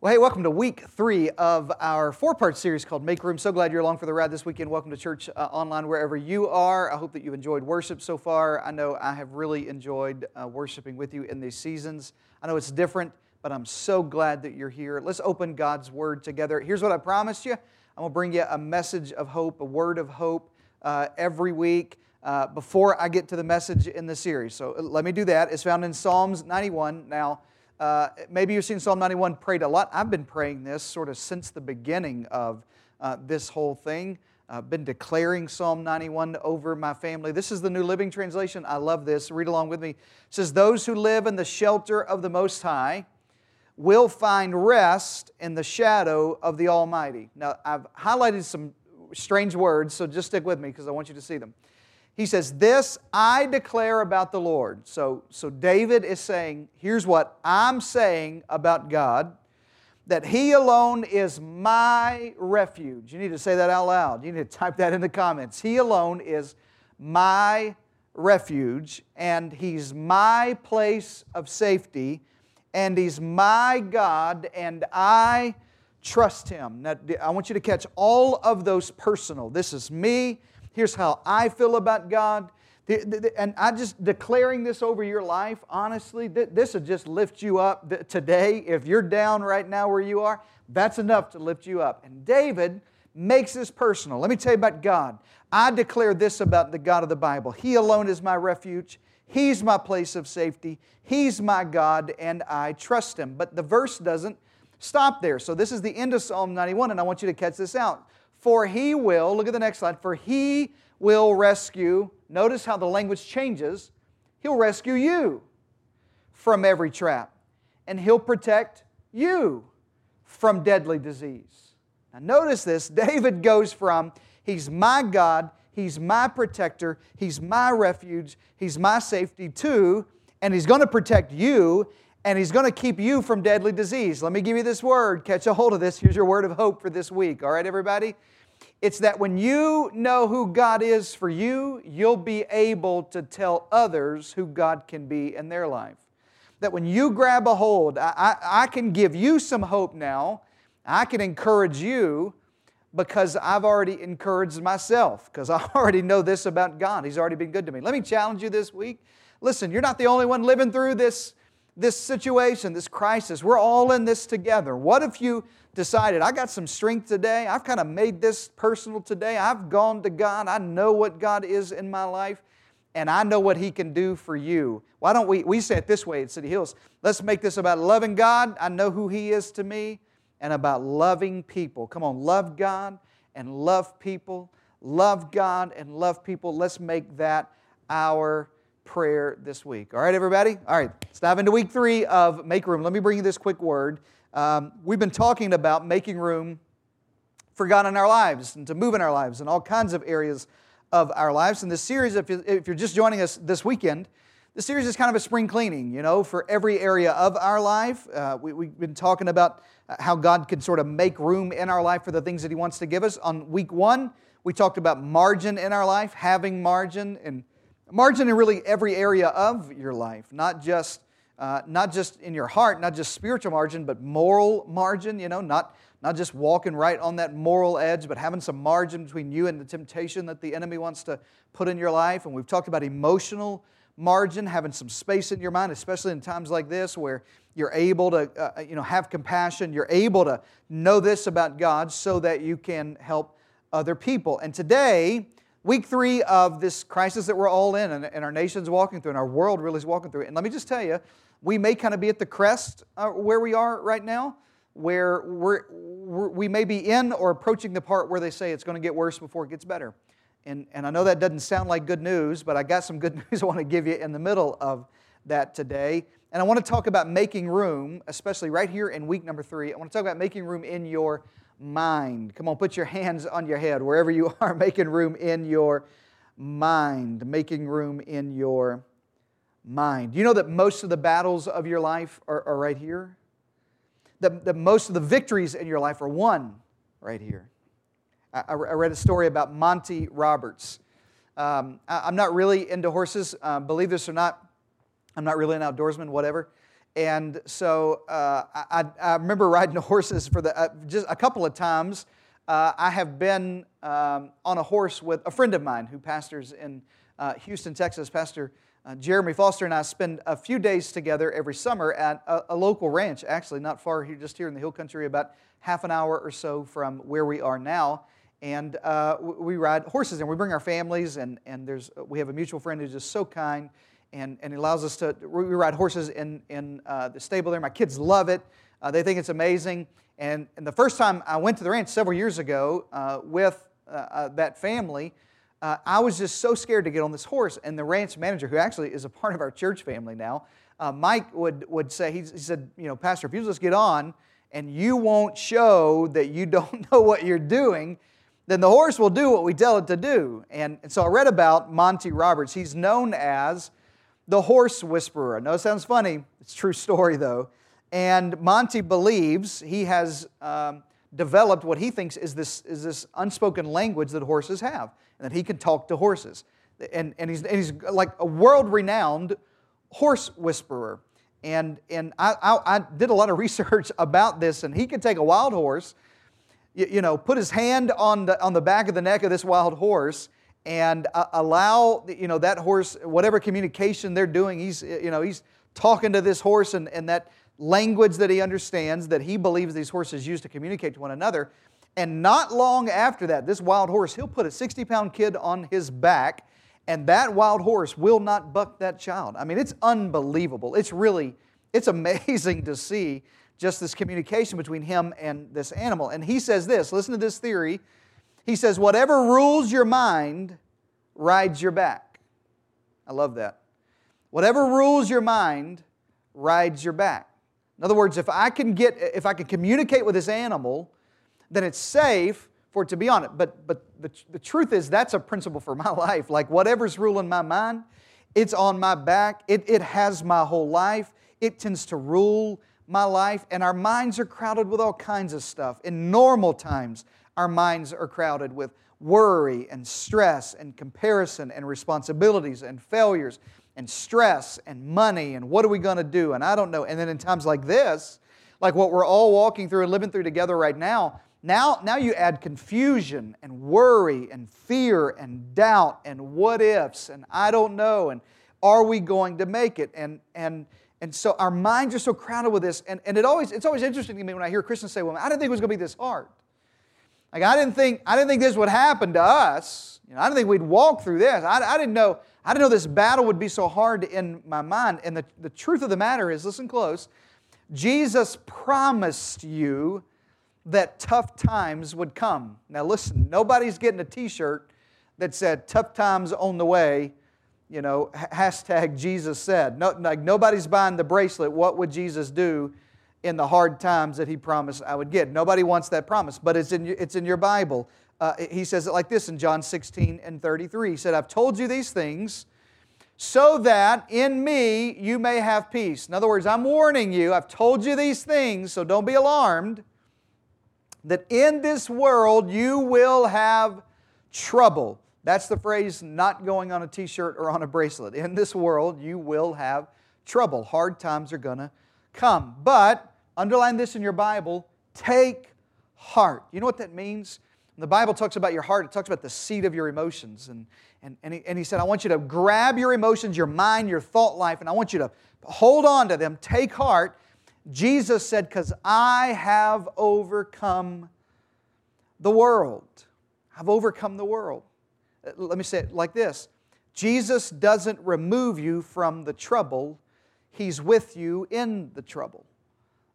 Well, hey, welcome to week three of our four part series called Make Room. So glad you're along for the ride this weekend. Welcome to church uh, online wherever you are. I hope that you've enjoyed worship so far. I know I have really enjoyed uh, worshiping with you in these seasons. I know it's different, but I'm so glad that you're here. Let's open God's Word together. Here's what I promised you I'm going to bring you a message of hope, a word of hope uh, every week. Uh, before I get to the message in the series. So uh, let me do that. It's found in Psalms 91. Now, uh, maybe you've seen Psalm 91 prayed a lot. I've been praying this sort of since the beginning of uh, this whole thing. I've been declaring Psalm 91 over my family. This is the New Living Translation. I love this. Read along with me. It says, Those who live in the shelter of the Most High will find rest in the shadow of the Almighty. Now, I've highlighted some strange words, so just stick with me because I want you to see them. He says, This I declare about the Lord. So, so David is saying, Here's what I'm saying about God that He alone is my refuge. You need to say that out loud. You need to type that in the comments. He alone is my refuge, and He's my place of safety, and He's my God, and I trust Him. Now, I want you to catch all of those personal. This is me. Here's how I feel about God. And I just declaring this over your life, honestly, this will just lift you up today. If you're down right now where you are, that's enough to lift you up. And David makes this personal. Let me tell you about God. I declare this about the God of the Bible He alone is my refuge, He's my place of safety, He's my God, and I trust Him. But the verse doesn't stop there. So this is the end of Psalm 91, and I want you to catch this out. For he will, look at the next slide, for he will rescue. Notice how the language changes. He'll rescue you from every trap, and he'll protect you from deadly disease. Now, notice this David goes from, He's my God, He's my protector, He's my refuge, He's my safety, to, and He's going to protect you, and He's going to keep you from deadly disease. Let me give you this word. Catch a hold of this. Here's your word of hope for this week. All right, everybody? It's that when you know who God is for you, you'll be able to tell others who God can be in their life. That when you grab a hold, I, I, I can give you some hope now. I can encourage you because I've already encouraged myself, because I already know this about God. He's already been good to me. Let me challenge you this week. Listen, you're not the only one living through this, this situation, this crisis. We're all in this together. What if you decided, I got some strength today. I've kind of made this personal today. I've gone to God. I know what God is in my life, and I know what He can do for you. Why don't we, we say it this way at City Hills, let's make this about loving God. I know who He is to me, and about loving people. Come on, love God and love people. Love God and love people. Let's make that our prayer this week. All right, everybody? All right, let's dive into week three of Make Room. Let me bring you this quick word. Um, we've been talking about making room for God in our lives and to move in our lives in all kinds of areas of our lives. And this series, if, you, if you're just joining us this weekend, the series is kind of a spring cleaning, you know, for every area of our life. Uh, we, have been talking about how God can sort of make room in our life for the things that He wants to give us. On week one, we talked about margin in our life, having margin, and margin in really every area of your life, not just uh, not just in your heart, not just spiritual margin, but moral margin, you know, not, not just walking right on that moral edge, but having some margin between you and the temptation that the enemy wants to put in your life. And we've talked about emotional margin, having some space in your mind, especially in times like this where you're able to uh, you know, have compassion, you're able to know this about God so that you can help other people. And today, week three of this crisis that we're all in and, and our nation's walking through and our world really is walking through. And let me just tell you, we may kind of be at the crest uh, where we are right now, where we're, we're, we may be in or approaching the part where they say it's going to get worse before it gets better. And, and I know that doesn't sound like good news, but I got some good news I want to give you in the middle of that today. And I want to talk about making room, especially right here in week number three. I want to talk about making room in your mind. Come on, put your hands on your head wherever you are, making room in your mind, making room in your mind. You know that most of the battles of your life are, are right here? That, that most of the victories in your life are won right here. I, I read a story about Monty Roberts. Um, I, am not really into horses, uh, believe this or not. I'm not really an outdoorsman, whatever. And so uh, I, I, remember riding horses for the, uh, just a couple of times. Uh, I have been um, on a horse with a friend of mine who pastors in uh, Houston, Texas. Pastor uh, Jeremy Foster and I spend a few days together every summer at a, a, local ranch, actually, not far here, just here in the hill country, about half an hour or so from where we are now. And uh, we ride horses and we bring our families, and, and there's, we have a mutual friend who's just so kind and, and he allows us to we ride horses in, in uh, the stable there. My kids love it. Uh, they think it's amazing. And, and the first time I went to the ranch several years ago uh, with uh, uh, that family, uh, I was just so scared to get on this horse. And the ranch manager, who actually is a part of our church family now, Mike would, would say, he, he said, you know, Pastor, if you just get on and you won't show that you don't know what you're doing, then the horse will do what we tell it to do. And, and so I read about Monty Roberts. He's known as the horse whisperer. I know it sounds funny, it's true story though. And Monty believes he has um, developed what he thinks is this, is this unspoken language that horses have, and that he can talk to horses. And, and, he's, and he's like a world renowned horse whisperer. And, and I, I, I, did a lot of research about this, and he could take a wild horse, you, you know, put his hand on the, on the back of the neck of this wild horse, and uh, allow you know that horse whatever communication they're doing he's you know he's talking to this horse and, and that language that he understands that he believes these horses use to communicate to one another. And not long after that this wild horse he'll put a 60 pound kid on his back and that wild horse will not buck that child. I mean it's unbelievable. It's really it's amazing to see just this communication between him and this animal. And he says this listen to this theory he says, whatever rules your mind rides your back. I love that. Whatever rules your mind rides your back. In other words, if I can get, if I can communicate with this animal, then it's safe for it to be on it. But, but the, the truth is, that's a principle for my life. Like whatever's ruling my mind, it's on my back. It, it has my whole life. It tends to rule my life. And our minds are crowded with all kinds of stuff. In normal times, our minds are crowded with worry and stress and comparison and responsibilities and failures and stress and money and what are we going to do and I don't know. And then in times like this, like what we're all walking through and living through together right now, now, now you add confusion and worry and fear and doubt and what ifs and I don't know and are we going to make it? And, and, and so our minds are so crowded with this. And, and it always, it's always interesting to me when I hear Christians say, well, I didn't think it was going to be this hard. Like I didn't think I didn't think this would happen to us. You know, I didn't think we'd walk through this. I, I didn't know I didn't know this battle would be so hard in my mind. And the, the truth of the matter is, listen close, Jesus promised you that tough times would come. Now listen, nobody's getting a t-shirt that said tough times on the way, you know, hashtag Jesus said. No, like nobody's buying the bracelet, what would Jesus do? In the hard times that he promised I would get. Nobody wants that promise, but it's in, it's in your Bible. Uh, he says it like this in John 16 and 33. He said, I've told you these things so that in me you may have peace. In other words, I'm warning you, I've told you these things, so don't be alarmed, that in this world you will have trouble. That's the phrase not going on a t shirt or on a bracelet. In this world you will have trouble. Hard times are going to come. But, underline this in your Bible, take heart. You know what that means? When the Bible talks about your heart, it talks about the seat of your emotions. And, and, and, he, and he said, I want you to grab your emotions, your mind, your thought life, and I want you to hold on to them, take heart. Jesus said, Because I have overcome the world. I've overcome the world. Uh, let me say it like this Jesus doesn't remove you from the trouble, He's with you in the trouble.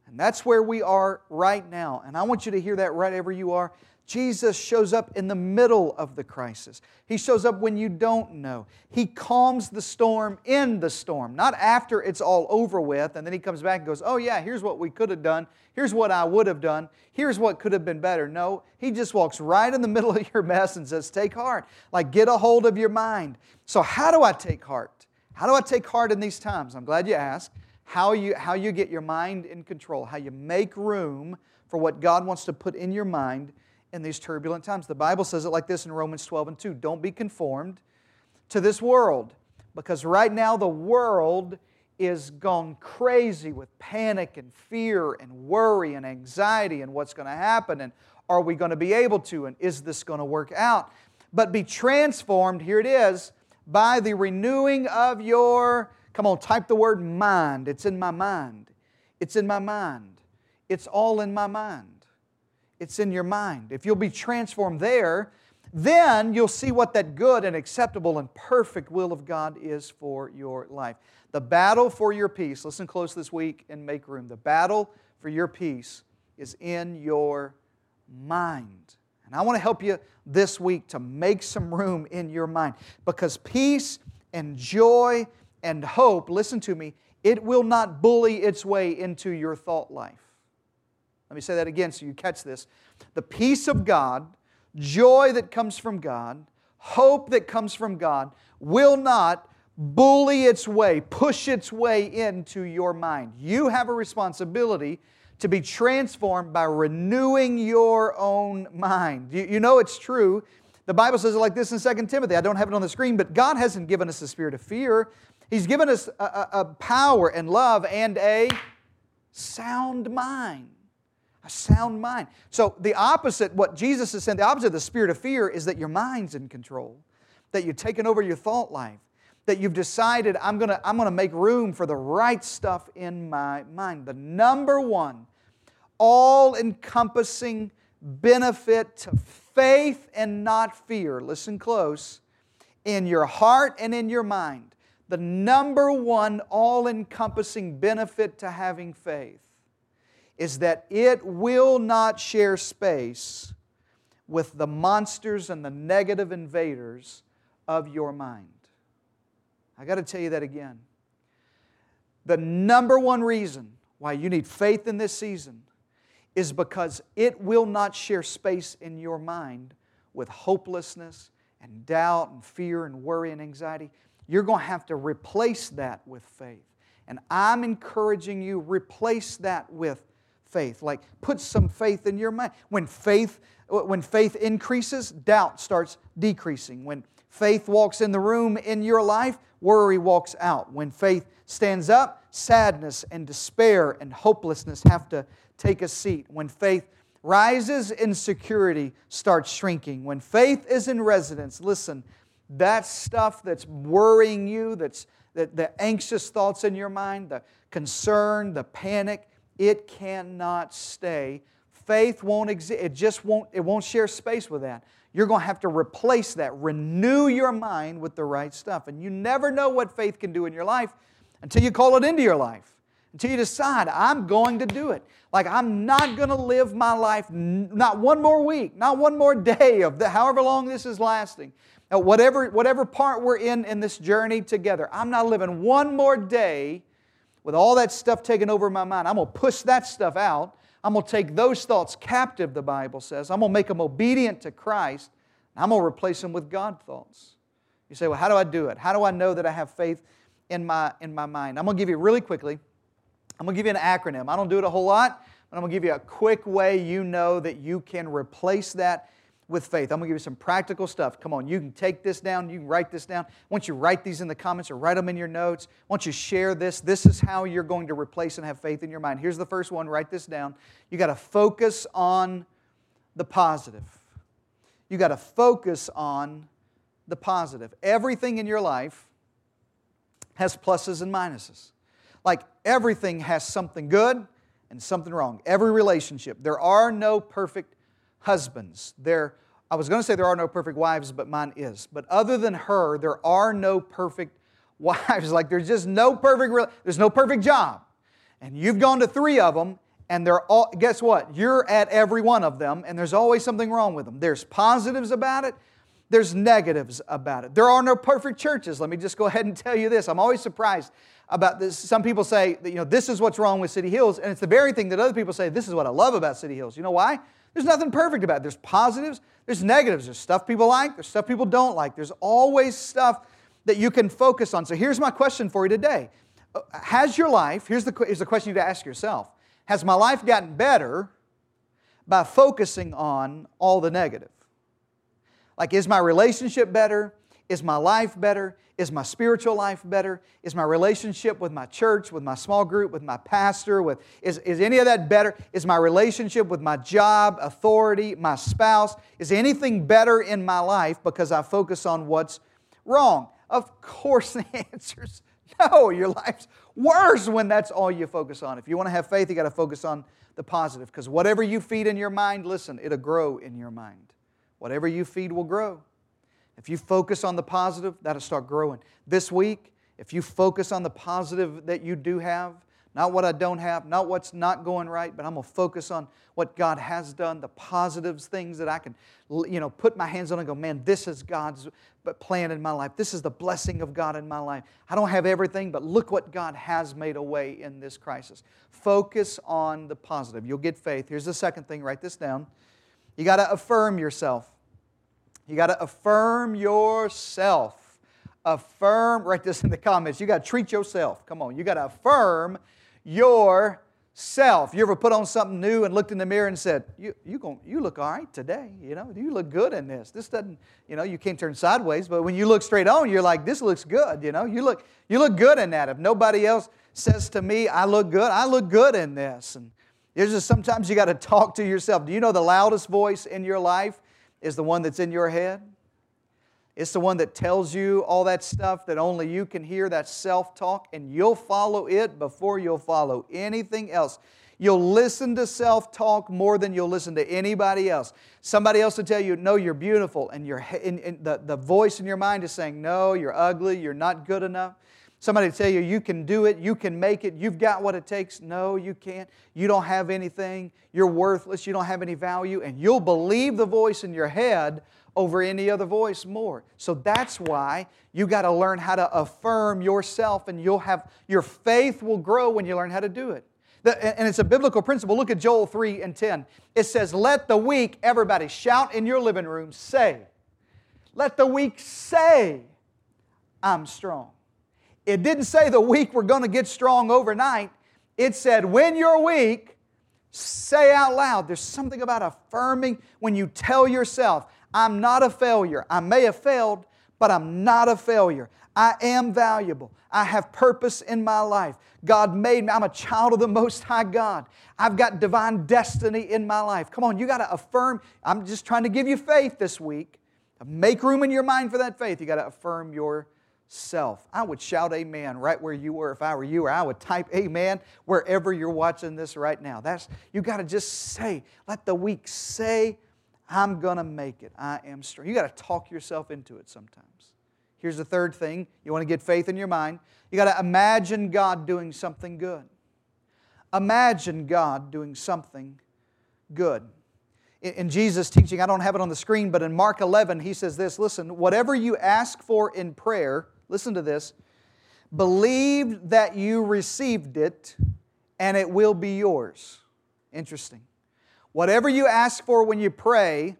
And that's where we are right now. And I want you to hear that right wherever you are. Jesus shows up in the middle of the crisis. He shows up when you don't know. He calms the storm in the storm, not after it's all over with, and then he comes back and goes, Oh, yeah, here's what we could have done. Here's what I would have done. Here's what could have been better. No, he just walks right in the middle of your mess and says, Take heart. Like, get a hold of your mind. So, how do I take heart? How do I take heart in these times? I'm glad you asked. How you, how you get your mind in control, how you make room for what God wants to put in your mind in these turbulent times. The Bible says it like this in Romans 12 and 2 Don't be conformed to this world, because right now the world is gone crazy with panic and fear and worry and anxiety and what's going to happen and are we going to be able to and is this going to work out? But be transformed, here it is, by the renewing of your, come on, type the word mind. It's in my mind. It's in my mind. It's all in my mind. It's in your mind. If you'll be transformed there, then you'll see what that good and acceptable and perfect will of God is for your life. The battle for your peace, listen close this week and make room. The battle for your peace is in your mind. And I want to help you this week to make some room in your mind because peace and joy and hope, listen to me, it will not bully its way into your thought life. Let me say that again so you catch this. The peace of God joy that comes from God, hope that comes from God, will not bully its way, push its way into your mind. You have a responsibility to be transformed by renewing your own mind. You, you, know it's true. The Bible says it like this in 2 Timothy. I don't have it on the screen, but God hasn't given us a spirit of fear. He's given us a, a, a power and love and a sound mind a sound mind. So, the opposite, what Jesus is saying, the opposite of the spirit of fear is that your mind's in control, that you've taken over your thought life, that you've decided, I'm gonna, I'm gonna make room for the right stuff in my mind. The number one, all encompassing benefit to faith and not fear, listen close, in your heart and in your mind. The number one all encompassing benefit to having faith is that it will not share space with the monsters and the negative invaders of your mind. I got to tell you that again. The number one reason why you need faith in this season is because it will not share space in your mind with hopelessness and doubt and fear and worry and anxiety. You're going to have to replace that with faith. And I'm encouraging you, replace that with faith. Like put some faith in your mind. When faith when faith increases, doubt starts decreasing. When faith walks in the room in your life, worry walks out. When faith stands up, sadness and despair and hopelessness have to take a seat. When faith rises, insecurity starts shrinking. When faith is in residence, listen, that stuff that's worrying you, that's the, the anxious thoughts in your mind, the concern, the panic, it cannot stay. Faith won't exist. It just won't, it won't share space with that. You're going to have to replace that. Renew your mind with the right stuff. And you never know what faith can do in your life until you call it into your life. Until you decide, I'm going to do it. Like, I'm not going to live my life, not one more week, not one more day of the, however long this is lasting. Whatever, whatever part we're in in this journey together, I'm not living one more day with all that stuff taken over my mind, I'm going to push that stuff out. I'm going to take those thoughts captive, the Bible says. I'm going to make them obedient to Christ. I'm going to replace them with God thoughts. You say, well, how do I do it? How do I know that I have faith in my, in my mind? I'm going to give you really quickly, I'm going to give you an acronym. I don't do it a whole lot, but I'm going to give you a quick way you know that you can replace that with faith. I'm going to give you some practical stuff. Come on, you can take this down, you can write this down. Once you write these in the comments or write them in your notes, once you share this, this is how you're going to replace and have faith in your mind. Here's the first one write this down. You got to focus on the positive. You got to focus on the positive. Everything in your life has pluses and minuses. Like everything has something good and something wrong. Every relationship. There are no perfect husbands. There, I was going to say there are no perfect wives, but mine is. But other than her, there are no perfect wives. Like there's just no perfect, there's no perfect job. And you've gone to three of them, and they're all, guess what? You're at every one of them, and there's always something wrong with them. There's positives about it, there's negatives about it. There are no perfect churches. Let me just go ahead and tell you this. I'm always surprised about this. Some people say, that, you know, this is what's wrong with City Hills, and it's the very thing that other people say, this is what I love about City Hills. You know why? There's nothing perfect about it. There's positives, there's negatives. There's stuff people like, there's stuff people don't like. There's always stuff that you can focus on. So here's my question for you today uh, Has your life, here's the, here's the question you to ask yourself Has my life gotten better by focusing on all the negative? Like, is my relationship better? Is my life better? Is my spiritual life better? Is my relationship with my church, with my small group, with my pastor? With, is, is any of that better? Is my relationship with my job, authority, my spouse? Is anything better in my life because I focus on what's wrong? Of course, the answer is no. Your life's worse when that's all you focus on. If you want to have faith, you got to focus on the positive because whatever you feed in your mind, listen, it'll grow in your mind. Whatever you feed will grow. If you focus on the positive, that'll start growing. This week, if you focus on the positive that you do have, not what I don't have, not what's not going right, but I'm going to focus on what God has done, the positives, things that I can, you know, put my hands on and go, man, this is God's plan in my life. This is the blessing of God in my life. I don't have everything, but look what God has made a way in this crisis. Focus on the positive. You'll get faith. Here's the second thing, write this down. You got to affirm yourself. You got to affirm yourself. Affirm, write this in the comments. You got to treat yourself. Come on, you got to affirm yourself. You ever put on something new and looked in the mirror and said, you, you, going you look all right today, you know, you look good in this. This doesn't, you know, you can't turn sideways, but when you look straight on, you're like, this looks good, you know, you look, you look good in that. If nobody else says to me, I look good, I look good in this. And there's just sometimes you got to talk to yourself. Do you know the loudest voice in your life is the one that's in your head? It's the one that tells you all that stuff that only you can hear, that self talk, and you'll follow it before you'll follow anything else. You'll listen to self talk more than you'll listen to anybody else. Somebody else will tell you, No, you're beautiful, and, and the, the voice in your mind is saying, No, you're ugly, you're not good enough. Somebody tell you, You can do it, you can make it, you've got what it takes. No, you can't. You don't have anything, you're worthless, you don't have any value, and you'll believe the voice in your head over any other voice more. So that's why you got to learn how to affirm yourself and you'll have your faith will grow when you learn how to do it. And it's a biblical principle. Look at Joel 3 and 10. It says, Let the weak, everybody, shout in your living room, say, Let the weak say, I'm strong. It didn't say the weak were going to get strong overnight. It said, When you're weak, say out loud. There's something about affirming when you tell yourself, I'm not a failure. I may have failed, but I'm not a failure. I am valuable. I have purpose in my life. God made me. I'm a child of the Most High God. I've got divine destiny in my life. Come on, you got to affirm. I'm just trying to give you faith this week. Make room in your mind for that faith. You got to affirm yourself. I would shout amen right where you were if I were you, or I would type amen wherever you're watching this right now. That's you got to just say, let the weak say I'm going to make it. I am strong. You got to talk yourself into it sometimes. Here's the third thing you want to get faith in your mind. You got to imagine God doing something good. Imagine God doing something good. In Jesus' teaching, I don't have it on the screen, but in Mark 11, he says this listen, whatever you ask for in prayer, listen to this, believe that you received it and it will be yours. Interesting. Whatever you ask for when you pray,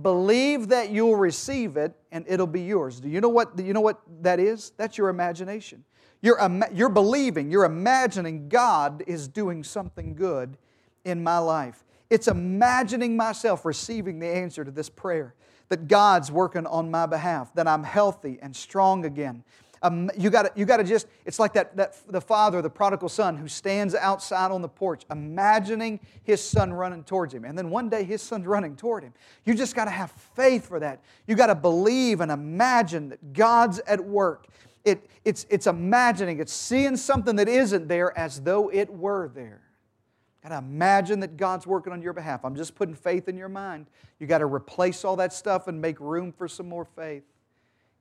believe that you'll receive it and it'll be yours. Do you know what, you know what that is? That's your imagination. You're, you're believing, you're imagining God is doing something good in my life. It's imagining myself receiving the answer to this prayer that God's working on my behalf, that I'm healthy and strong again, um, you got you to just, it's like that, that the father, the prodigal son, who stands outside on the porch, imagining his son running towards him. And then one day his son's running toward him. You just got to have faith for that. You got to believe and imagine that God's at work. It, it's, it's imagining, it's seeing something that isn't there as though it were there. Got to imagine that God's working on your behalf. I'm just putting faith in your mind. You got to replace all that stuff and make room for some more faith.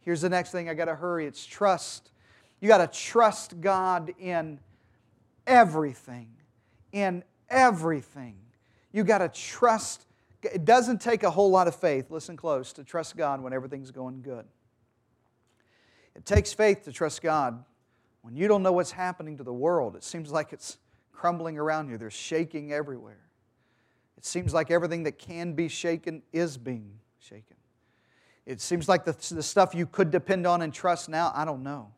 Here's the next thing I got to hurry it's trust. You got to trust God in everything. In everything. You got to trust. It doesn't take a whole lot of faith, listen close, to trust God when everything's going good. It takes faith to trust God when you don't know what's happening to the world. It seems like it's crumbling around you, there's shaking everywhere. It seems like everything that can be shaken is being shaken. It seems like the, the stuff you could depend on and trust now, I don't know.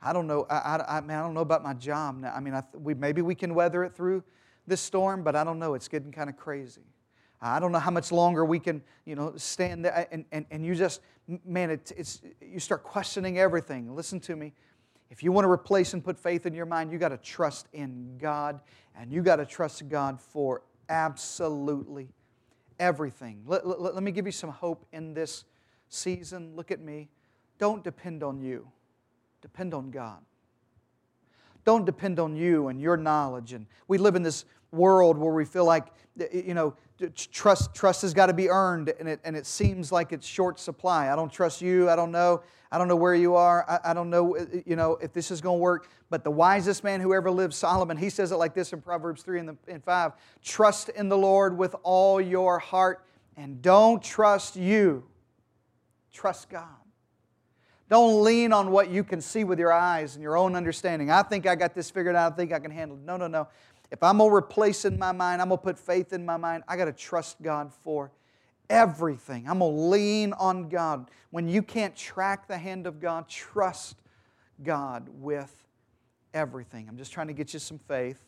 I don't know. I, I, I, mean, I don't know about my job now. I mean, I, we, maybe we can weather it through this storm, but I don't know. It's getting kind of crazy. I don't know how much longer we can, you know, stand there. And, and, and you just, man, it, it's, you start questioning everything. Listen to me. If you want to replace and put faith in your mind, you got to trust in God, and you got to trust God for absolutely everything. Let, let, let, me give you some hope in this season. Look at me. Don't depend on you, depend on God. Don't depend on you and your knowledge. And we live in this world where we feel like, you know, trust, trust has got to be earned and it, and it seems like it's short supply. I don't trust you. I don't know. I don't know where you are. I, I don't know, uh, you know, if this is going to work. But the wisest man who ever lived, Solomon, he says it like this in Proverbs 3 and, the, and 5 Trust in the Lord with all your heart and don't trust you. Trust God. Don't lean on what you can see with your eyes and your own understanding. I think I got this figured out. I think I can handle it. No, no, no. If I'm going to replace in my mind, I'm going to put faith in my mind, I got to trust God for everything. I'm going to lean on God. When you can't track the hand of God, trust God with everything. I'm just trying to get you some faith.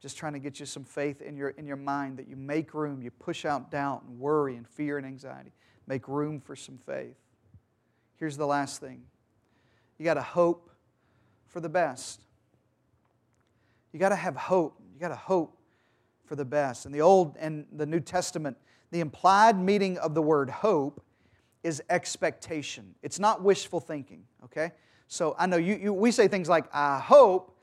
Just trying to get you some faith in your, in your mind that you make room, you push out doubt and worry and fear and anxiety. Make room for some faith. Here's the last thing you got to hope for the best. You got to have hope. You got to hope for the best. In the Old and the New Testament, the implied meaning of the word hope is expectation. It's not wishful thinking, okay? So I know you, you we say things like, I hope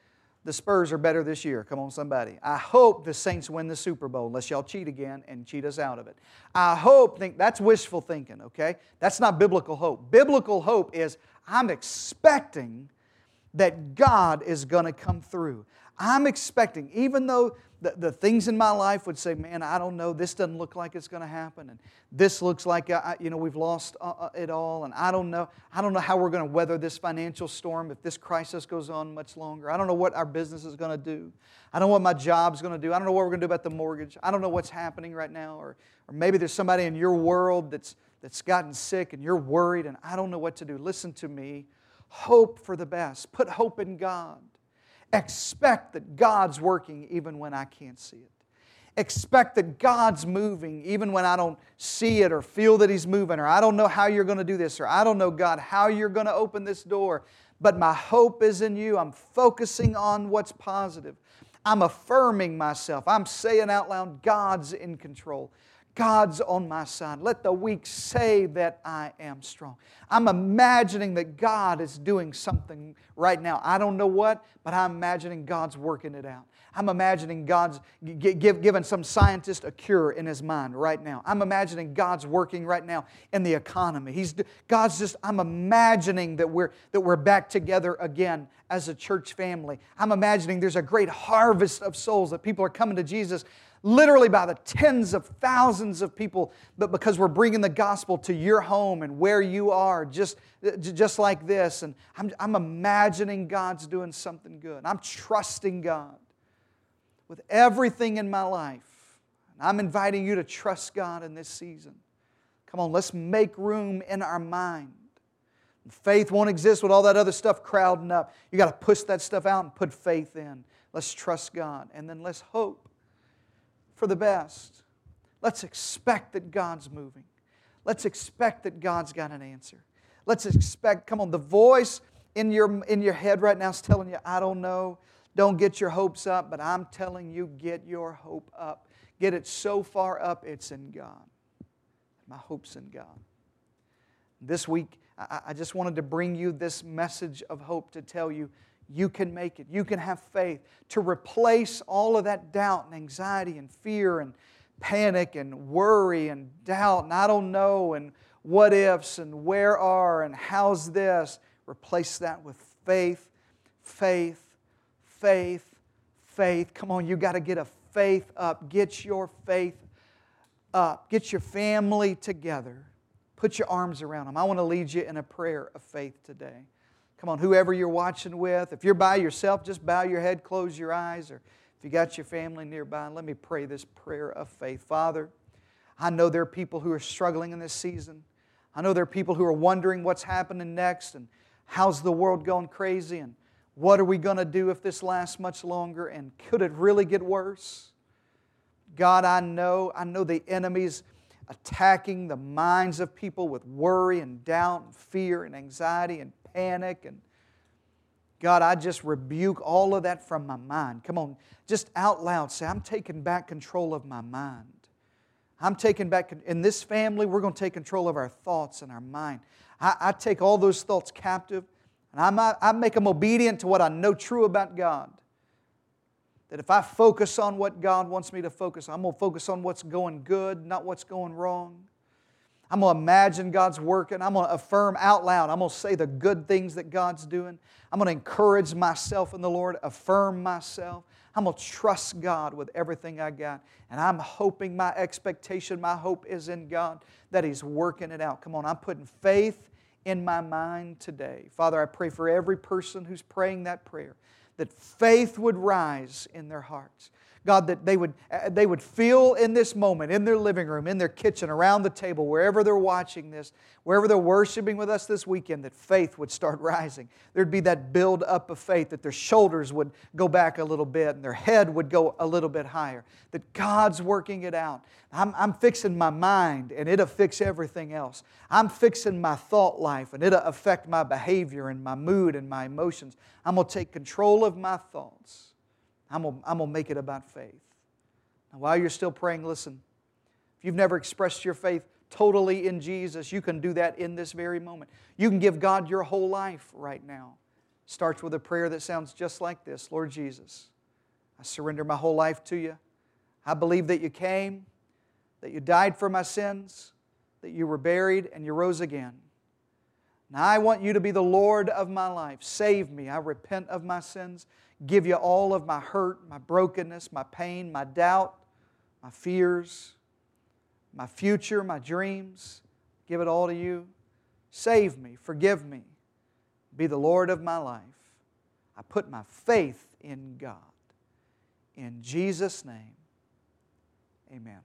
the Spurs are better this year. Come on, somebody. I hope the Saints win the Super Bowl, unless y'all cheat again and cheat us out of it. I hope, think that's wishful thinking, okay? That's not biblical hope. Biblical hope is I'm expecting that God is going to come through. I'm expecting, even though the, the things in my life would say, man, I don't know, this doesn't look like it's going to happen, and this looks like, I, you know, we've lost uh, uh, it all, and I don't know, I don't know how we're going to weather this financial storm if this crisis goes on much longer. I don't know what our business is going to do. I don't know what my job's going to do. I don't know what we're going to do about the mortgage. I don't know what's happening right now, or, or maybe there's somebody in your world that's, that's gotten sick and you're worried, and I don't know what to do. Listen to me. Hope for the best. Put hope in God. Expect that God's working even when I can't see it. Expect that God's moving even when I don't see it or feel that He's moving, or I don't know how you're going to do this, or I don't know, God, how you're going to open this door. But my hope is in you. I'm focusing on what's positive. I'm affirming myself. I'm saying out loud, God's in control. God's on my side. Let the weak say that I am strong. I'm imagining that God is doing something right now. I don't know what, but I'm imagining God's working it out. I'm imagining God's giving some scientist a cure in his mind right now. I'm imagining God's working right now in the economy. He's, God's just, I'm imagining that we're, that we're back together again as a church family. I'm imagining there's a great harvest of souls that people are coming to Jesus literally by the tens of thousands of people, but because we're bringing the gospel to your home and where you are, just, just like this. And I'm, I'm imagining God's doing something good. I'm trusting God with everything in my life. And I'm inviting you to trust God in this season. Come on, let's make room in our mind. Faith won't exist with all that other stuff crowding up. You got to push that stuff out and put faith in. Let's trust God. And then let's hope for the best. Let's expect that God's moving. Let's expect that God's got an answer. Let's expect, come on, the voice in your, in your head right now is telling you, I don't know. Don't get your hopes up, but I'm telling you, get your hope up. Get it so far up, it's in God. My hope's in God. This week, I, I just wanted to bring you this message of hope to tell you you can make it. You can have faith to replace all of that doubt and anxiety and fear and panic and worry and doubt and I don't know and what ifs and where are and how's this. Replace that with faith, faith, faith, faith. Come on, you got to get a faith up. Get your faith up. Get your family together. Put your arms around them. I want to lead you in a prayer of faith today. Come on, whoever you're watching with, if you're by yourself, just bow your head, close your eyes, or if you got your family nearby, let me pray this prayer of faith. Father, I know there are people who are struggling in this season. I know there are people who are wondering what's happening next and how's the world going crazy and what are we going to do if this lasts much longer and could it really get worse? God, I know, I know the enemy's attacking the minds of people with worry and doubt and fear and anxiety and panic. And God, I just rebuke all of that from my mind. Come on, just out loud say, I'm taking back control of my mind. I'm taking back, in this family, we're going to take control of our thoughts and our mind. I, I take all those thoughts captive and I, I make them obedient to what I know true about God. That if I focus on what God wants me to focus on, I'm going to focus on what's going good, not what's going wrong. I'm going to imagine God's working. I'm going to affirm out loud. I'm going to say the good things that God's doing. I'm going to encourage myself in the Lord, affirm myself. I'm going to trust God with everything I got. And I'm hoping, my expectation, my hope is in God that He's working it out. Come on, I'm putting faith in my mind today. Father, I pray for every person who's praying that prayer that faith would rise in their hearts. God, that they would, uh, they would feel in this moment, in their living room, in their kitchen, around the table, wherever they're watching this, wherever they're worshiping with us this weekend, that faith would start rising. There'd be that build up of faith, that their shoulders would go back a little bit and their head would go a little bit higher, that God's working it out. I'm, I'm fixing my mind and it'll fix everything else. I'm fixing my thought life and it'll affect my behavior and my mood and my emotions. I'm going to take control of my thoughts. I'm going to make it about faith. While you're still praying, listen. If you've never expressed your faith totally in Jesus, you can do that in this very moment. You can give God your whole life right now. Starts with a prayer that sounds just like this Lord Jesus, I surrender my whole life to you. I believe that you came, that you died for my sins, that you were buried, and you rose again. Now I want you to be the Lord of my life. Save me. I repent of my sins give you all of my hurt, my brokenness, my pain, my doubt, my fears, my future, my dreams. Give it all to you. Save me, forgive me, be the Lord of my life. I put my faith in God. In Jesus' name, amen.